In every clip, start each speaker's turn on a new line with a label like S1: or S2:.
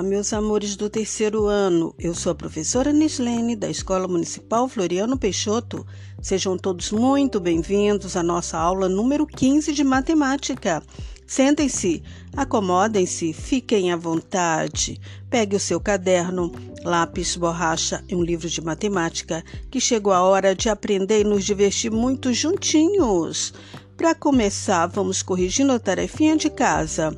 S1: Olá, meus amores do terceiro ano. Eu sou a professora Nislene, da Escola Municipal Floriano Peixoto. Sejam todos muito bem-vindos à nossa aula número 15 de matemática. Sentem-se, acomodem-se, fiquem à vontade. Pegue o seu caderno, lápis, borracha e um livro de matemática, que chegou a hora de aprender e nos divertir muito juntinhos. Para começar, vamos corrigindo a tarefinha de casa.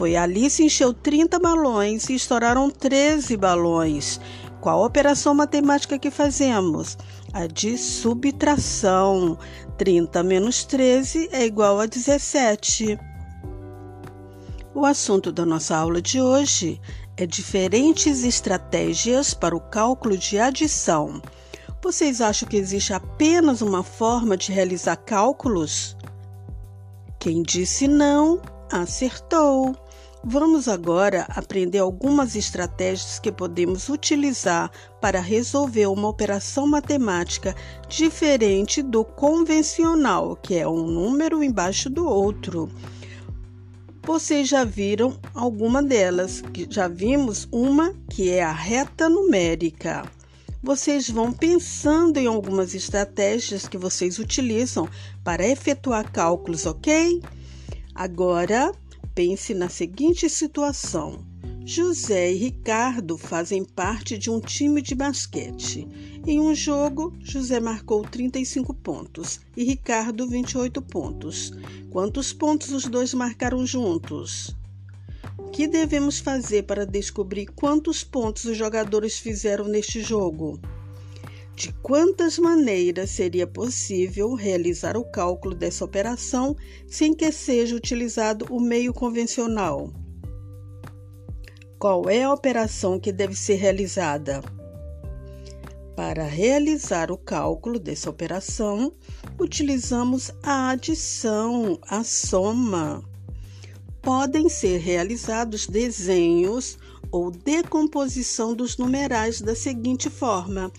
S1: Foi Alice encheu 30 balões e estouraram 13 balões. Qual operação matemática que fazemos? A de subtração. 30 menos 13 é igual a 17. O assunto da nossa aula de hoje é diferentes estratégias para o cálculo de adição. Vocês acham que existe apenas uma forma de realizar cálculos? Quem disse não, acertou. Vamos agora aprender algumas estratégias que podemos utilizar para resolver uma operação matemática diferente do convencional, que é um número embaixo do outro. Vocês já viram alguma delas? Já vimos uma que é a reta numérica. Vocês vão pensando em algumas estratégias que vocês utilizam para efetuar cálculos, ok? Agora, Pense na seguinte situação: José e Ricardo fazem parte de um time de basquete. Em um jogo, José marcou 35 pontos e Ricardo 28 pontos. Quantos pontos os dois marcaram juntos? O que devemos fazer para descobrir quantos pontos os jogadores fizeram neste jogo? De quantas maneiras seria possível realizar o cálculo dessa operação sem que seja utilizado o meio convencional? Qual é a operação que deve ser realizada? Para realizar o cálculo dessa operação, utilizamos a adição, a soma. Podem ser realizados desenhos ou decomposição dos numerais da seguinte forma: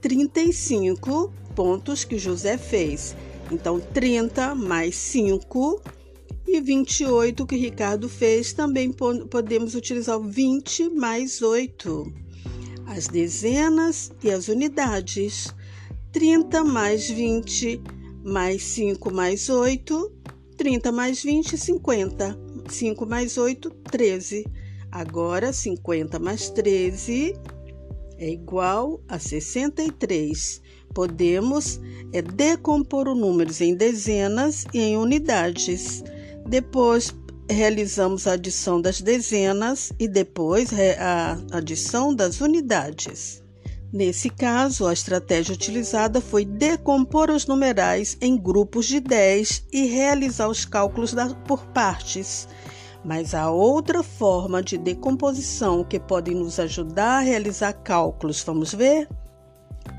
S1: 35 pontos que José fez. Então, 30 mais 5 e 28 que Ricardo fez, também podemos utilizar o 20 mais 8. As dezenas e as unidades. 30 mais 20 mais 5 mais 8, 30 mais 20, 50. 5 mais 8, 13. Agora, 50 mais 13 é igual a 63. Podemos é, decompor os números em dezenas e em unidades. Depois realizamos a adição das dezenas e depois a adição das unidades. Nesse caso, a estratégia utilizada foi decompor os numerais em grupos de 10 e realizar os cálculos por partes. Mas há outra forma de decomposição que pode nos ajudar a realizar cálculos. Vamos ver?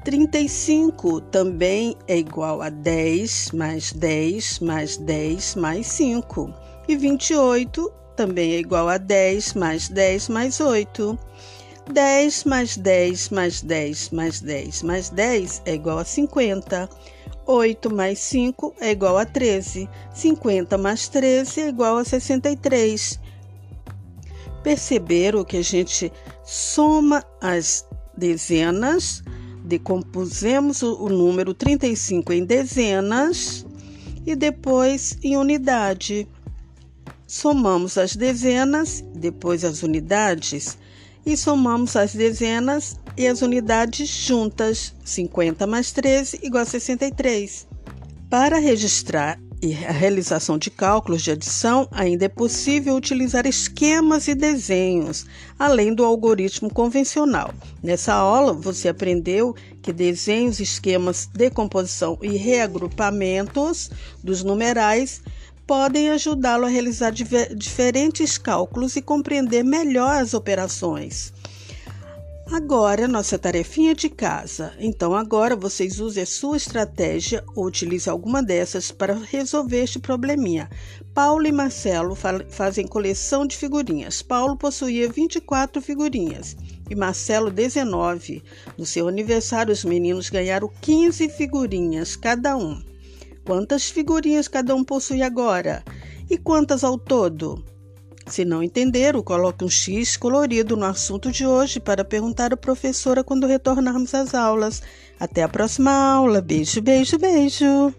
S1: 35 também é igual a 10 mais 10 mais 10 mais 5. E 28 também é igual a 10 mais 10 mais 8. 10 mais 10 mais 10 mais 10 mais 10 é igual a 50. 8 mais 5 é igual a 13. 50 mais 13 é igual a 63. Perceberam que a gente soma as dezenas, decompusemos o número 35 em dezenas e depois em unidade. Somamos as dezenas, depois as unidades e somamos as dezenas e as unidades juntas. 50 mais 13 igual a 63. Para registrar e a realização de cálculos de adição, ainda é possível utilizar esquemas e desenhos, além do algoritmo convencional. Nessa aula, você aprendeu que desenhos, esquemas, decomposição e reagrupamentos dos numerais podem ajudá-lo a realizar diferentes cálculos e compreender melhor as operações. Agora, nossa tarefinha de casa. Então, agora vocês usem a sua estratégia ou utilize alguma dessas para resolver este probleminha. Paulo e Marcelo fazem coleção de figurinhas. Paulo possuía 24 figurinhas e Marcelo 19. No seu aniversário, os meninos ganharam 15 figurinhas cada um. Quantas figurinhas cada um possui agora? E quantas ao todo? Se não entenderam, coloque um X colorido no assunto de hoje para perguntar à professora quando retornarmos às aulas. Até a próxima aula. Beijo, beijo, beijo.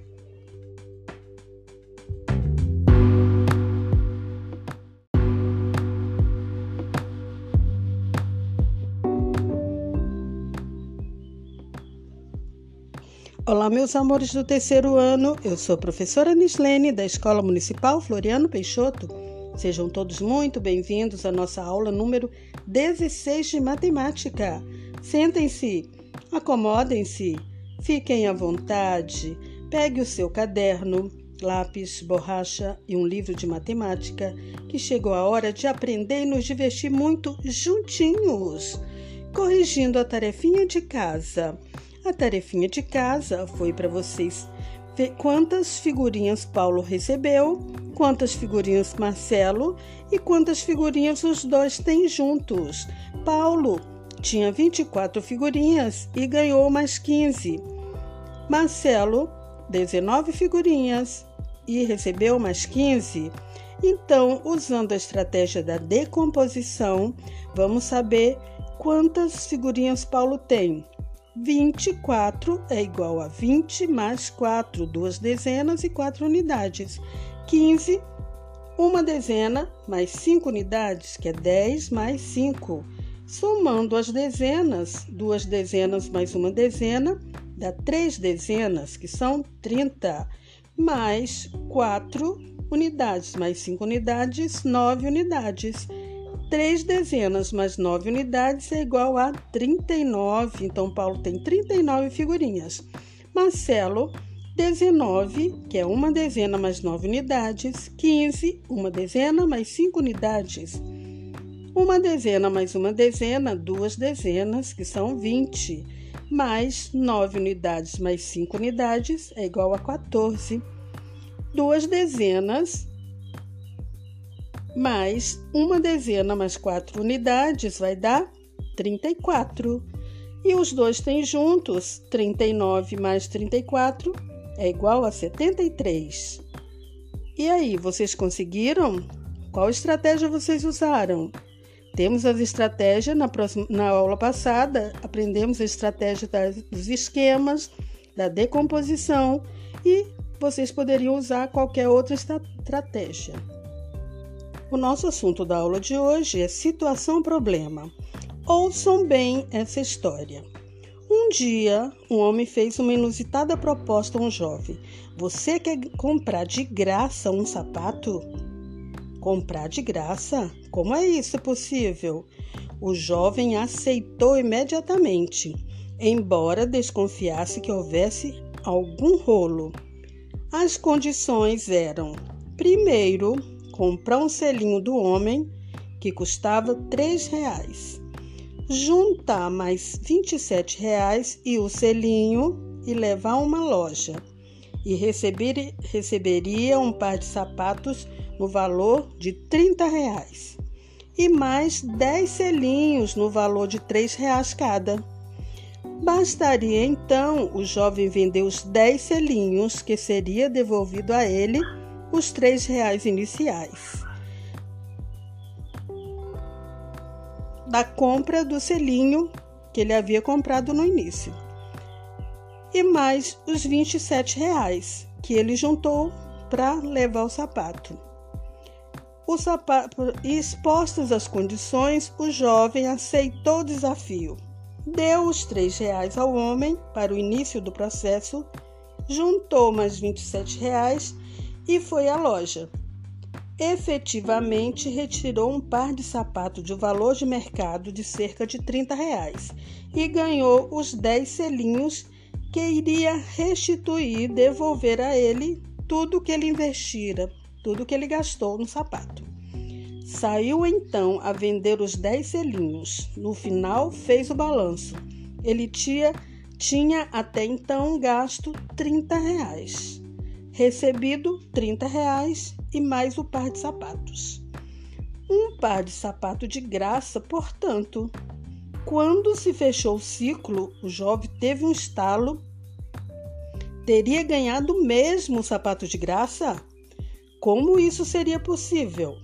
S1: Olá, meus amores do terceiro ano. Eu sou a professora Nislene, da Escola Municipal Floriano Peixoto. Sejam todos muito bem-vindos à nossa aula número 16 de matemática. Sentem-se, acomodem-se, fiquem à vontade, pegue o seu caderno, lápis, borracha e um livro de matemática, que chegou a hora de aprender e nos divertir muito juntinhos, corrigindo a tarefinha de casa. A tarefinha de casa foi para vocês ver quantas figurinhas Paulo recebeu, quantas figurinhas Marcelo e quantas figurinhas os dois têm juntos. Paulo tinha 24 figurinhas e ganhou mais 15. Marcelo, 19 figurinhas e recebeu mais 15. Então, usando a estratégia da decomposição, vamos saber quantas figurinhas Paulo tem. 24 é igual a 20 mais 4, duas dezenas e 4 unidades. 15, uma dezena mais 5 unidades, que é 10 mais 5. Somando as dezenas, duas dezenas mais uma dezena, dá três dezenas, que são 30, mais 4 unidades, mais 5 unidades, 9 unidades. 3 dezenas mais 9 unidades é igual a 39. Então, Paulo tem 39 figurinhas. Marcelo, 19, que é uma dezena mais 9 unidades. 15, uma dezena mais 5 unidades. Uma dezena mais uma dezena, duas dezenas, que são 20. Mais 9 unidades mais 5 unidades é igual a 14. Duas dezenas mais uma dezena mais quatro unidades vai dar 34. E os dois têm juntos 39 mais 34 é igual a 73. E aí, vocês conseguiram? Qual estratégia vocês usaram? Temos as estratégias na, próxima, na aula passada, aprendemos a estratégia das, dos esquemas, da decomposição e vocês poderiam usar qualquer outra estratégia. O nosso assunto da aula de hoje é situação-problema. Ouçam bem essa história. Um dia, um homem fez uma inusitada proposta a um jovem: Você quer comprar de graça um sapato? Comprar de graça? Como é isso possível? O jovem aceitou imediatamente, embora desconfiasse que houvesse algum rolo. As condições eram: primeiro, comprar um selinho do homem que custava três reais, juntar mais 27 reais e o selinho e levar a uma loja. E receber, receberia um par de sapatos no valor de 30 reais. E mais 10 selinhos no valor de 3 reais cada. Bastaria então o jovem vender os 10 selinhos que seria devolvido a ele os três reais iniciais da compra do selinho que ele havia comprado no início e mais os 27 reais que ele juntou para levar o sapato. O sapato, expostas as condições, o jovem aceitou o desafio. Deu os três reais ao homem para o início do processo, juntou mais 27 reais e foi à loja. Efetivamente retirou um par de sapato de valor de mercado de cerca de 30 reais e ganhou os 10 selinhos que iria restituir, devolver a ele tudo que ele investira, tudo que ele gastou no sapato. Saiu então a vender os 10 selinhos. No final, fez o balanço. Ele tinha, tinha até então gasto 30 reais recebido 30 reais e mais o par de sapatos. Um par de sapato de graça, portanto. Quando se fechou o ciclo, o jovem teve um estalo. Teria ganhado mesmo o sapato de graça? Como isso seria possível?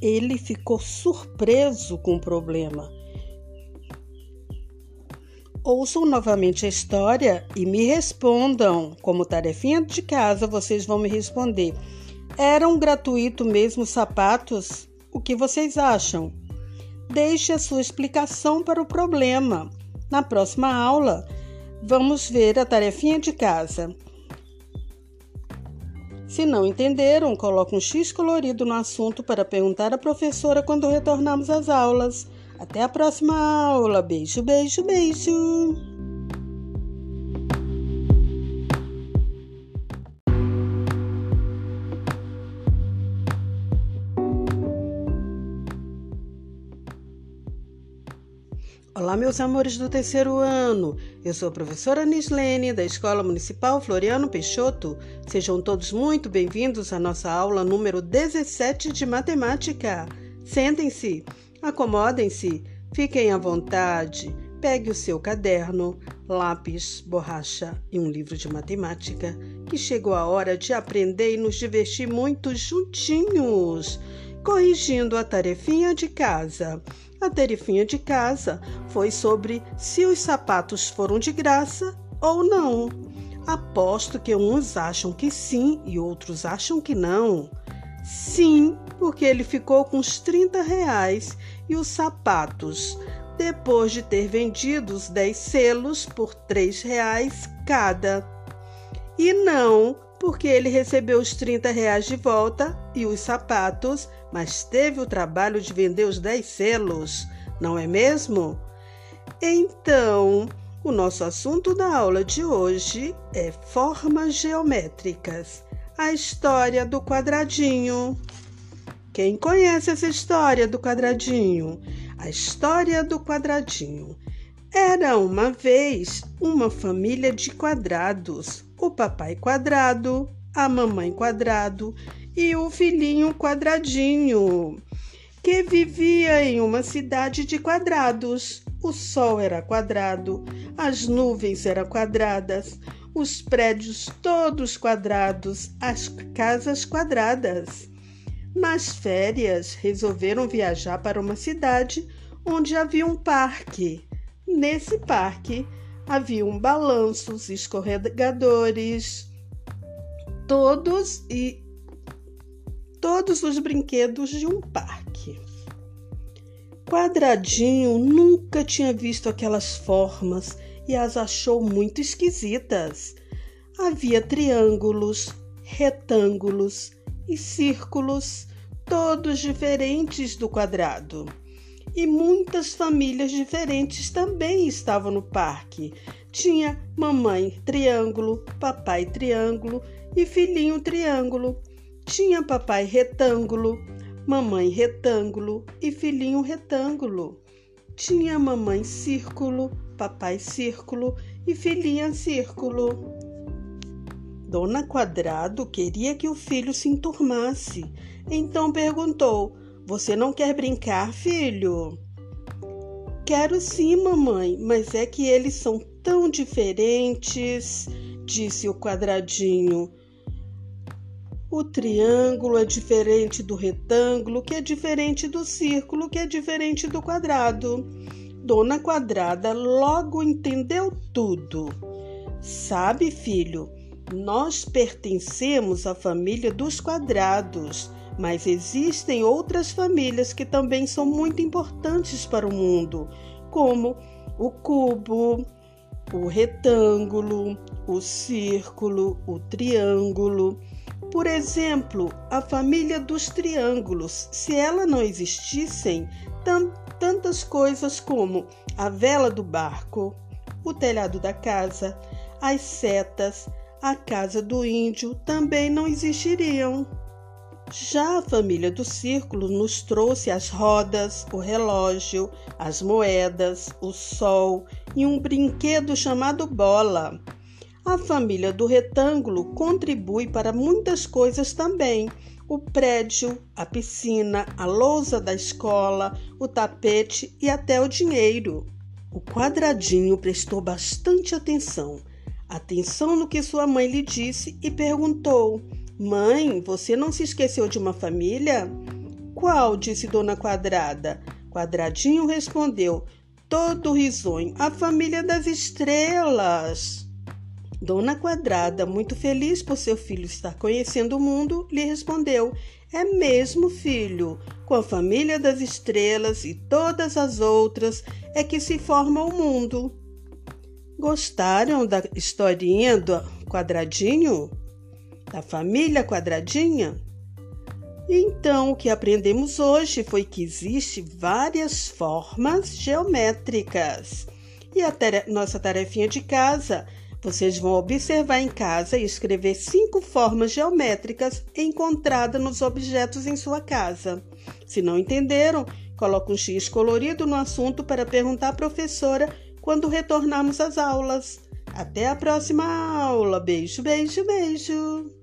S1: ele ficou surpreso com o problema. Ouçam novamente a história e me respondam. Como tarefinha de casa, vocês vão me responder. Eram gratuito mesmo sapatos? O que vocês acham? Deixe a sua explicação para o problema. Na próxima aula, vamos ver a tarefinha de casa. Se não entenderam, coloque um X colorido no assunto para perguntar à professora quando retornarmos às aulas. Até a próxima aula. Beijo, beijo, beijo. Olá, meus amores do terceiro ano. Eu sou a professora Nislene, da Escola Municipal Floriano Peixoto. Sejam todos muito bem-vindos à nossa aula número 17 de matemática. Sentem-se, acomodem-se, fiquem à vontade. Pegue o seu caderno, lápis, borracha e um livro de matemática, que chegou a hora de aprender e nos divertir muito juntinhos, corrigindo a tarefinha de casa. A tarefinha de casa foi sobre se os sapatos foram de graça ou não. Aposto que uns acham que sim e outros acham que não. Sim, porque ele ficou com os 30 reais e os sapatos, depois de ter vendido os 10 selos por 3 reais cada. E não, porque ele recebeu os 30 reais de volta e os sapatos mas teve o trabalho de vender os 10 selos, não é mesmo? Então, o nosso assunto da aula de hoje é formas geométricas, a história do quadradinho. Quem conhece essa história do quadradinho? A história do quadradinho. Era uma vez uma família de quadrados: o papai quadrado, a mamãe quadrado e o filhinho quadradinho, que vivia em uma cidade de quadrados. O sol era quadrado, as nuvens eram quadradas, os prédios todos quadrados, as casas quadradas. Nas férias, resolveram viajar para uma cidade onde havia um parque. Nesse parque haviam balanços, escorregadores, todos e todos os brinquedos de um parque. Quadradinho nunca tinha visto aquelas formas e as achou muito esquisitas. Havia triângulos, retângulos e círculos, todos diferentes do quadrado. E muitas famílias diferentes também estavam no parque. Tinha mamãe triângulo, papai triângulo e filhinho triângulo. Tinha papai retângulo, mamãe retângulo e filhinho retângulo. Tinha mamãe círculo, papai círculo e filhinha círculo. Dona Quadrado queria que o filho se enturmasse, então perguntou: Você não quer brincar, filho? Quero sim, mamãe, mas é que eles são tão diferentes, disse o quadradinho. O triângulo é diferente do retângulo, que é diferente do círculo, que é diferente do quadrado. Dona Quadrada logo entendeu tudo. Sabe, filho, nós pertencemos à família dos quadrados, mas existem outras famílias que também são muito importantes para o mundo, como o cubo, o retângulo, o círculo, o triângulo. Por exemplo, a família dos triângulos. Se ela não existissem, tantas coisas como a vela do barco, o telhado da casa, as setas, a casa do índio também não existiriam. Já a família do círculo nos trouxe as rodas, o relógio, as moedas, o sol e um brinquedo chamado bola. A família do retângulo contribui para muitas coisas também. O prédio, a piscina, a lousa da escola, o tapete e até o dinheiro. O quadradinho prestou bastante atenção. Atenção no que sua mãe lhe disse e perguntou: Mãe, você não se esqueceu de uma família? Qual? disse Dona Quadrada. Quadradinho respondeu, todo risonho: A família das estrelas. Dona Quadrada, muito feliz por seu filho estar conhecendo o mundo, lhe respondeu: É mesmo, filho. Com a família das estrelas e todas as outras é que se forma o mundo. Gostaram da historinha do quadradinho? Da família quadradinha? Então, o que aprendemos hoje foi que existem várias formas geométricas. E a nossa tarefinha de casa vocês vão observar em casa e escrever cinco formas geométricas encontradas nos objetos em sua casa. Se não entenderam, coloque um X colorido no assunto para perguntar à professora quando retornarmos às aulas. Até a próxima aula. Beijo, beijo, beijo.